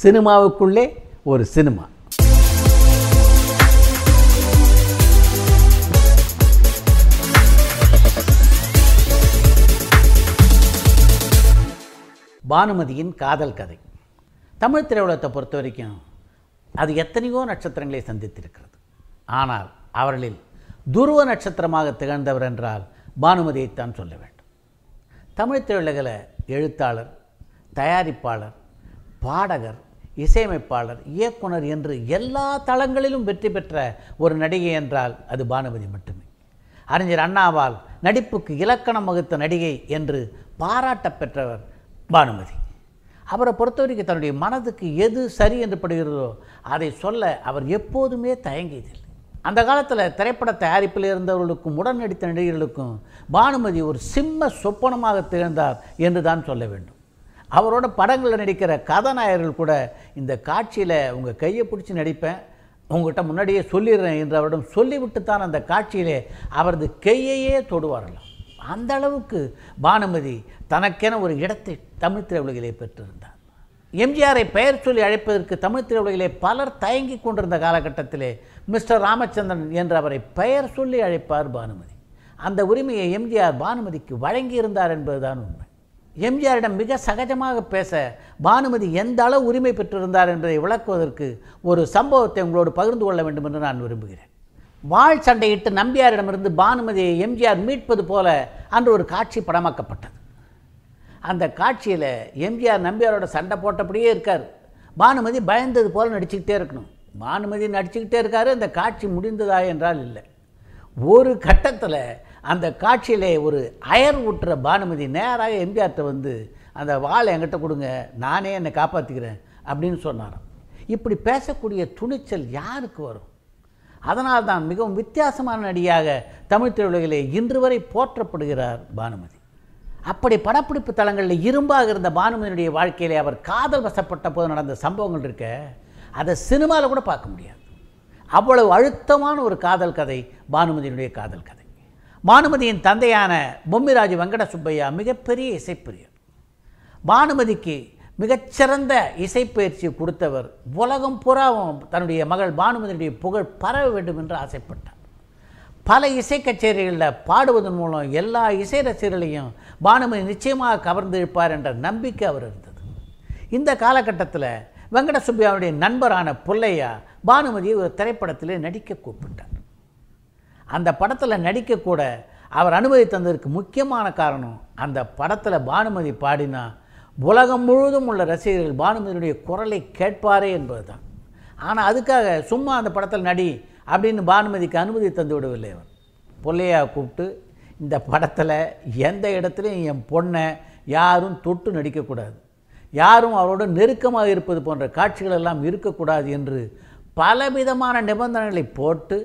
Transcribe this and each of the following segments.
சினிமாவுக்குள்ளே ஒரு சினிமா. பானுமதியின் காதல் கதை. தமிழ் திரையுலகத்தை பொறுத்த வரைக்கும் அது எத்தனையோ நட்சத்திரங்களை சந்தித்திருக்கிறது. ஆனால் அவர்களில் துருவ நட்சத்திரமாக திகழ்ந்தவர் என்றால் பானுமதியைத்தான் சொல்ல வேண்டும். தமிழ் திரையுலகில் எழுத்தாளர் தயாரிப்பாளர் பாடகர் இசையமைப்பாளர் இயக்குனர் என்று எல்லா தளங்களிலும் வெற்றி பெற்ற ஒரு நடிகை என்றால் அது பானுமதி மட்டுமே. அறிஞர் அண்ணாவால் நடிப்புக்கு இலக்கணம் வகுத்த நடிகை என்று பாராட்ட பெற்றவர் பானுமதி. அவரை பொறுத்தவரைக்கும் தன்னுடைய மனதுக்கு எது சரி என்று படுகிறதோ அதை சொல்ல அவர் எப்போதுமே தயங்கியதில்லை. அந்த காலத்தில் திரைப்பட தயாரிப்பில் இருந்தவர்களுக்கும் உடன் நடித்த நடிகர்களுக்கும் பானுமதி ஒரு சிம்ம சொப்பனமாக திகழ்ந்தார் என்று தான் சொல்ல வேண்டும். அவரோட படங்களில் நடிக்கிற கதாநாயகர்கள் கூட இந்த காட்சியில் உங்கள் கையை பிடிச்சி நடிப்பேன். உங்கள்கிட்ட முன்னாடியே சொல்லிடுறேன் என்று அவரிடம் சொல்லிவிட்டு தான் அந்த காட்சியிலே அவரது கையையே தொடுவாரலாம் அந்த அளவுக்கு பானுமதி தனக்கென ஒரு இடத்தை தமிழ் திரையுலகிலே பெற்றிருந்தார். எம்ஜிஆரை பெயர் சொல்லி அழைப்பதற்கு தமிழ் திரையுலகிலே பலர் தயங்கி கொண்டிருந்த காலகட்டத்திலே மிஸ்டர் ராமச்சந்திரன் என்று அவரை பெயர் சொல்லி அழைப்பார் பானுமதி. அந்த உரிமையை எம்ஜிஆர் பானுமதிக்கு வழங்கியிருந்தார் என்பதுதான் உண்மை. எம்ஜிஆரிடம் மிக சகஜமாக பேச பானுமதி எந்த அளவு உரிமை பெற்றிருந்தார் என்பதை விளக்குவதற்கு ஒரு சம்பவத்தை உங்களோடு பகிர்ந்து கொள்ள வேண்டும் என்று நான் விரும்புகிறேன். வாழ் சண்டையிட்டு நம்பியாரிடமிருந்து பானுமதியை எம்ஜிஆர் மீட்பது போல அன்று ஒரு காட்சி படமாக்கப்பட்டது. அந்த காட்சியில் எம்ஜிஆர் நம்பியாரோட சண்டை போட்டபடியே இருக்கார். பானுமதி பயந்தது போல் நடிச்சுக்கிட்டே இருக்கணும். பானுமதி நடிச்சுக்கிட்டே இருக்காரு அந்த காட்சி முடிந்ததா என்றால் இல்லை. ஒரு கட்டத்தில் அந்த காட்சியிலே ஒரு அயர் ஊட்டுற பானுமதி நேராக எம்ஜிஆர்கிட்ட வந்து அந்த வாளை என்கிட்ட கொடுங்க நானே என்னை காப்பாற்றிக்கிறேன் அப்படின்னு சொன்னாராம். இப்படி பேசக்கூடிய துணிச்சல் யாருக்கு வரும்? அதனால் தான் மிகவும் வித்தியாசமான நடிகாக தமிழ் திரையுலகிலே இன்று வரை போற்றப்படுகிறார் பானுமதி. அப்படி படப்பிடிப்பு தளங்களில் இரும்பாக இருந்த பானுமதியினுடைய வாழ்க்கையிலே அவர் காதல் வசப்பட்ட போது நடந்த சம்பவங்கள் இருக்க அதை சினிமாவில் கூட பார்க்க முடியாது. அவ்வளவு அழுத்தமான ஒரு காதல் கதை பானுமதியினுடைய காதல் கதை. பானுமதியின் தந்தையான பொம்மிராஜு வெங்கட சுப்பையா மிகப்பெரிய இசைப்பிரியர். பானுமதிக்கு மிகச்சிறந்த இசைப்பயிற்சி கொடுத்தவர் உலகம் புறாவும் தன்னுடைய மகள் பானுமதியுடைய புகழ் பரவ வேண்டும் என்று ஆசைப்பட்டார். பல இசை கச்சேரிகளில் பாடுவதன் மூலம் எல்லா இசை ரசிகர்களையும் பானுமதி நிச்சயமாக கவர்ந்திருப்பார் என்ற நம்பிக்கை அவர் இருந்தது. இந்த காலகட்டத்தில் வெங்கடசுப்பையாவுடைய நண்பரான புல்லையா பானுமதியை ஒரு திரைப்படத்தில் நடிக்க கூப்பிட்டார். அந்த படத்தில் நடிக்கக்கூட அவர் அனுமதி தந்ததற்கு முக்கியமான காரணம் அந்த படத்தில் பானுமதி பாடினா உலகம் முழுவதும் உள்ள ரசிகர்கள் பானுமதியுடைய குரலை கேட்பாரே என்பது தான் ஆனால் அதுக்காக சும்மா அந்த படத்தில் நடி அப்படின்னு பானுமதிக்கு அனுமதி தந்து விடவில்லை அவர். பொல்லையா கூப்பிட்டு இந்த படத்தில் எந்த இடத்துலையும் என் பொண்ணை யாரும் தொட்டு நடிக்கக்கூடாது யாரும் அவரோட நெருக்கமாக இருப்பது போன்ற காட்சிகள் எல்லாம் இருக்கக்கூடாது என்று பலவிதமான நிபந்தனைகளை போட்டு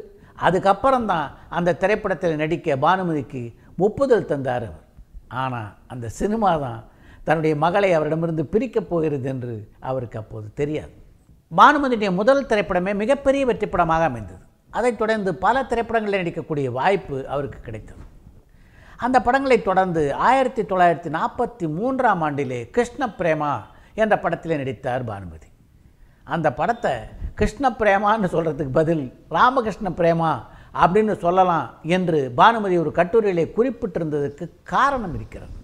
அதுக்கப்புறம் தான் அந்த திரைப்படத்தில் நடிக்க பானுமதிக்கு ஒப்புதல் தந்தார் அவர். ஆனால் அந்த சினிமா தான் தன்னுடைய மகளை அவரிடமிருந்து பிரிக்கப் போகிறது என்று அவருக்கு அப்போது தெரியாது. பானுமதியுடைய முதல் திரைப்படமே மிகப்பெரிய வெற்றி படமாக அமைந்தது. அதைத் தொடர்ந்து பல திரைப்படங்களில் நடிக்கக்கூடிய வாய்ப்பு அவருக்கு கிடைத்தது. அந்த படங்களை தொடர்ந்து ஆயிரத்தி தொள்ளாயிரத்தி நாற்பத்தி மூன்றாம் ஆண்டிலே கிருஷ்ண பிரேமா என்ற படத்திலே நடித்தார் பானுமதி. அந்த படத்தை கிருஷ்ண பிரேமான்னு சொல்கிறதுக்கு பதில் ராமகிருஷ்ண பிரேமா அப்படின்னு சொல்லலாம் என்று பானுமதி ஒரு கட்டுரையிலே குறிப்பிட்டிருந்ததற்கு காரணம் இருக்கிறது.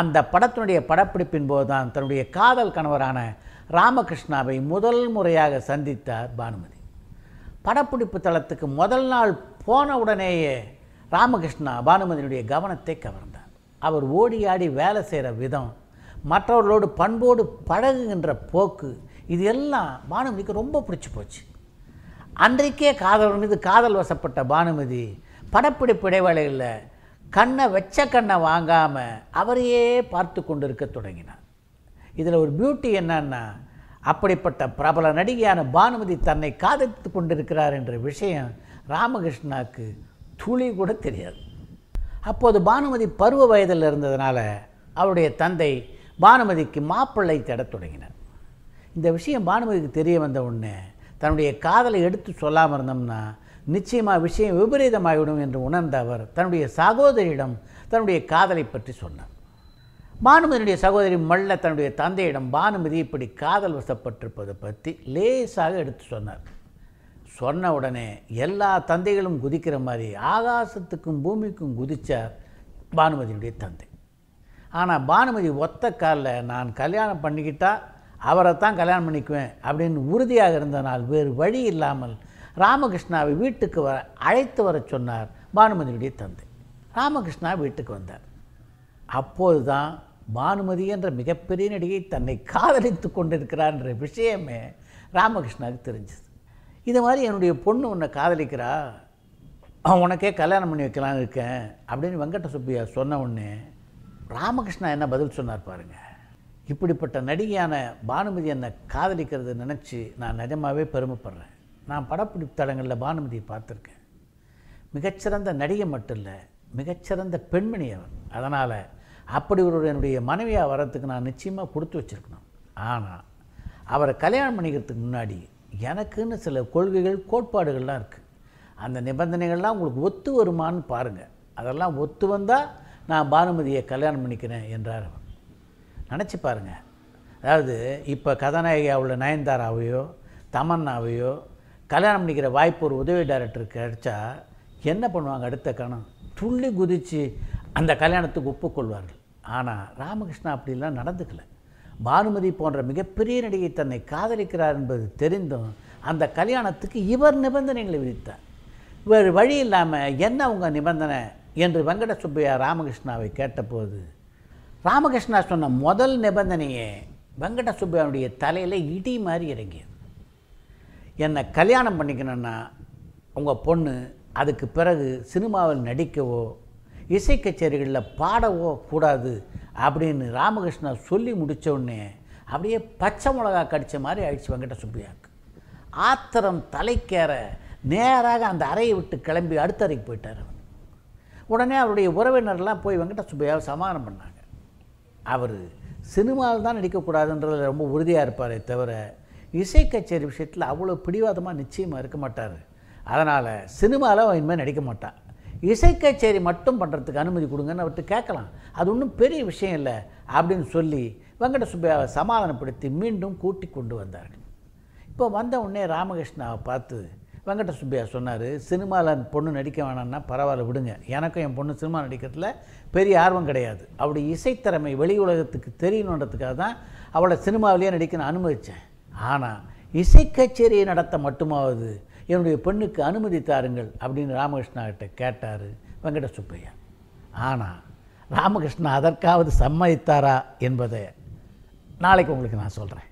அந்த படத்தினுடைய படப்பிடிப்பின் போது தான் தன்னுடைய காதல் கணவரான ராமகிருஷ்ணாவை முதல் முறையாக சந்தித்தார் பானுமதி. படப்பிடிப்பு தளத்துக்கு முதல் நாள் போன உடனேயே ராமகிருஷ்ணா பானுமதியினுடைய கவனத்தை கவர்ந்தார். அவர் ஓடி ஆடி வேலை செய்கிற விதம் மற்றவர்களோடு பண்போடு பழகுகின்ற போக்கு இது எல்லாம் பானுமதிக்கு ரொம்ப பிடிச்சி போச்சு. அன்றைக்கே காதல் மீது காதல் வசப்பட்ட பானுமதி படப்பிடிப்பு இடைவேளையில் கண்ணை வெச்ச கண்ணை வாங்காமல் அவரையே பார்த்து கொண்டு இருக்க தொடங்கினார். இதில் ஒரு பியூட்டி என்னன்னா அப்படிப்பட்ட பிரபல நடிகையான பானுமதி தன்னை காதலித்து கொண்டிருக்கிறார் என்ற விஷயம் ராமகிருஷ்ணாவுக்கு துளி கூட தெரியாது. அப்போது பானுமதி பருவ வயதில் இருந்ததுனால அவருடைய தந்தை பானுமதிக்கு மாப்பிள்ளை தேடத் தொடங்கினார். இந்த விஷயம் பானுமதிக்கு தெரிய வந்த உடனே தன்னுடைய காதலை எடுத்து சொல்லாமல் இருந்தோம்னா நிச்சயமாக விஷயம் விபரீதமாகிவிடும் என்று உணர்ந்த அவர் தன்னுடைய சகோதரியிடம் தன்னுடைய காதலை பற்றி சொன்னார். பானுமதியுடைய சகோதரி மல்ல தன்னுடைய தந்தையிடம் பானுமதி இப்படி காதல் வசப்பட்டிருப்பதை பற்றி லேசாக எடுத்து சொன்னார். சொன்ன உடனே எல்லா தந்தைகளும் குதிக்கிற மாதிரி ஆகாசத்துக்கும் பூமிக்கும் குதித்தார் பானுமதியுடைய தந்தை. ஆனால் பானுமதி ஒத்த காலில் நான் கல்யாணம் பண்ணிக்கிட்டால் அவரை தான் கல்யாணம் பண்ணிக்குவேன் அப்படின்னு உறுதியாக இருந்தனால் வேறு வழி இல்லாமல் ராமகிருஷ்ணாவை வீட்டுக்கு வர அழைத்து வர சொன்னார் பானுமதியுடைய தந்தை. ராமகிருஷ்ணா வீட்டுக்கு வந்தார். அப்போது தான் பானுமதி என்ற மிகப்பெரிய நடிகை தன்னை காதலித்து கொண்டிருக்கிறார் என்ற விஷயமே ராமகிருஷ்ணாவுக்கு தெரிஞ்சது. இது மாதிரி என்னுடைய பொண்ணு உன்னை காதலிக்கிறா? உனக்கே கல்யாணம் பண்ணி வைக்கலான்னு இருக்கேன் அப்படின்னு வெங்கட சுப்பையா சொன்ன உடனே ராமகிருஷ்ணா என்ன பதில் சொன்னார் பாருங்கள் இப்படிப்பட்ட நடிகையான பானுமதி என்னை காதலிக்கிறது நினச்சி நான் நிஜமாகவே பெருமைப்படுறேன். நான் படப்பிடிப்பு தடங்களில் பானுமதியை பார்த்துருக்கேன். மிகச்சிறந்த நடிகை மட்டும் இல்லை மிகச்சிறந்த பெண்மணி அவர் அதனால் அப்படி ஒரு என்னுடைய மனைவியாக வரத்துக்கு நான் நிச்சயமாக கொடுத்து வச்சுருக்கணும். ஆனால் அவரை கல்யாணம் பண்ணிக்கிறதுக்கு முன்னாடி எனக்குன்னு சில கொள்கைகள் கோட்பாடுகள்லாம் இருக்குது அந்த நிபந்தனைகள்லாம் உங்களுக்கு ஒத்து வருமான்னு பாருங்கள் அதெல்லாம் ஒத்து வந்தால் நான் பானுமதியை கல்யாணம் பண்ணிக்கிறேன் என்றார் அவர் நினச்சி பாருங்கள் அதாவது இப்போ கதாநாயகியாக உள்ள நயன்தாராவையோ தமன்னாவையோ கல்யாணம் பண்ணிக்கிற வாய்ப்பு ஒரு உதவி டைரக்டருக்கு கிடைச்சா என்ன பண்ணுவாங்க அடுத்த கணம்? துள்ளி குதித்து அந்த கல்யாணத்துக்கு ஒப்புக்கொள்வார்கள். ஆனால் ராமகிருஷ்ணா அப்படிலாம் நடந்துக்கல. பானுமதி போன்ற மிகப்பெரிய நடிகை தன்னை காதலிக்கிறார் என்பது தெரிந்தும் அந்த கல்யாணத்துக்கு இவர் நிபந்தனைகளை விதித்தார். வேறு வழி இல்லாமல் என்ன உங்கள் நிபந்தனை? என்று வெங்கட சுப்பையா ராமகிருஷ்ணாவை கேட்டபோது ராமகிருஷ்ணா சொன்ன முதல் நிபந்தனையே வெங்கட சுப்பையனுடைய தலையில் இடி மாதிரி இறங்கியது. என்னை கல்யாணம் பண்ணிக்கணும்னா உங்கள் பொண்ணு அதுக்கு பிறகு சினிமாவில் நடிக்கவோ இசை கச்சேரிகளில் பாடவோ கூடாது அப்படின்னு ராமகிருஷ்ணா சொல்லி முடித்த உடனே அப்படியே பச்சை மிளகா கடித்த மாதிரி ஆயிடுச்சு வெங்கட சுப்பியாவுக்கு ஆத்திரம் தலைக்கேற நேராக அந்த அறையை விட்டு கிளம்பி அடுத்த அறைக்கு போயிட்டார் அவர். உடனே அவருடைய உறவினர்லாம் போய் வெங்கட சுப்பையாவை சமாதானம் பண்ணாங்க. அவர் சினிமாவில் தான் நடிக்கக்கூடாதுன்றதில் ரொம்ப உறுதியாக இருப்பாரே தவிர இசை கச்சேரி விஷயத்தில் அவ்வளோ பிடிவாதமாக நிச்சயமாக இருக்க மாட்டார். அதனால் சினிமாவில் அவன் இனிமேல் நடிக்க மாட்டான். இசை கச்சேரி மட்டும் பண்ணுறதுக்கு அனுமதி கொடுங்கன்னு அவர்கிட்ட கேட்கலாம். அது ஒன்றும் பெரிய விஷயம் இல்லை அப்படின்னு சொல்லி வெங்கட சுப்பையாவை சமாதானப்படுத்தி மீண்டும் கூட்டி கொண்டு வந்தார்கள். இப்போ வந்த உடனே ராமகிருஷ்ணாவை பார்த்து வெங்கட சுப்பையா சொன்னார் சினிமாவில் பொண்ணு நடிக்க வேணாம்னா பரவாயில்ல விடுங்க. எனக்கும் என் பொண்ணு சினிமா நடிக்கிறதுல பெரிய ஆர்வம் கிடையாது. அவளுடைய இசைத்திறமை வெளி உலகத்துக்கு தெரியணுன்றதுக்காக தான் அவளை சினிமாவிலேயே நடிக்க அனுமதித்தேன் ஆனால் இசை கச்சேரியை நடத்த மட்டுமாவது என்னுடைய பெண்ணுக்கு அனுமதி தாருங்கள் அப்படின்னு ராமகிருஷ்ணா கிட்ட கேட்டார் வெங்கட சுப்பையா ஆனால் ராமகிருஷ்ணா அதற்காவது சம்மதித்தாரா என்பதை நாளைக்கு உங்களுக்கு நான் சொல்கிறேன்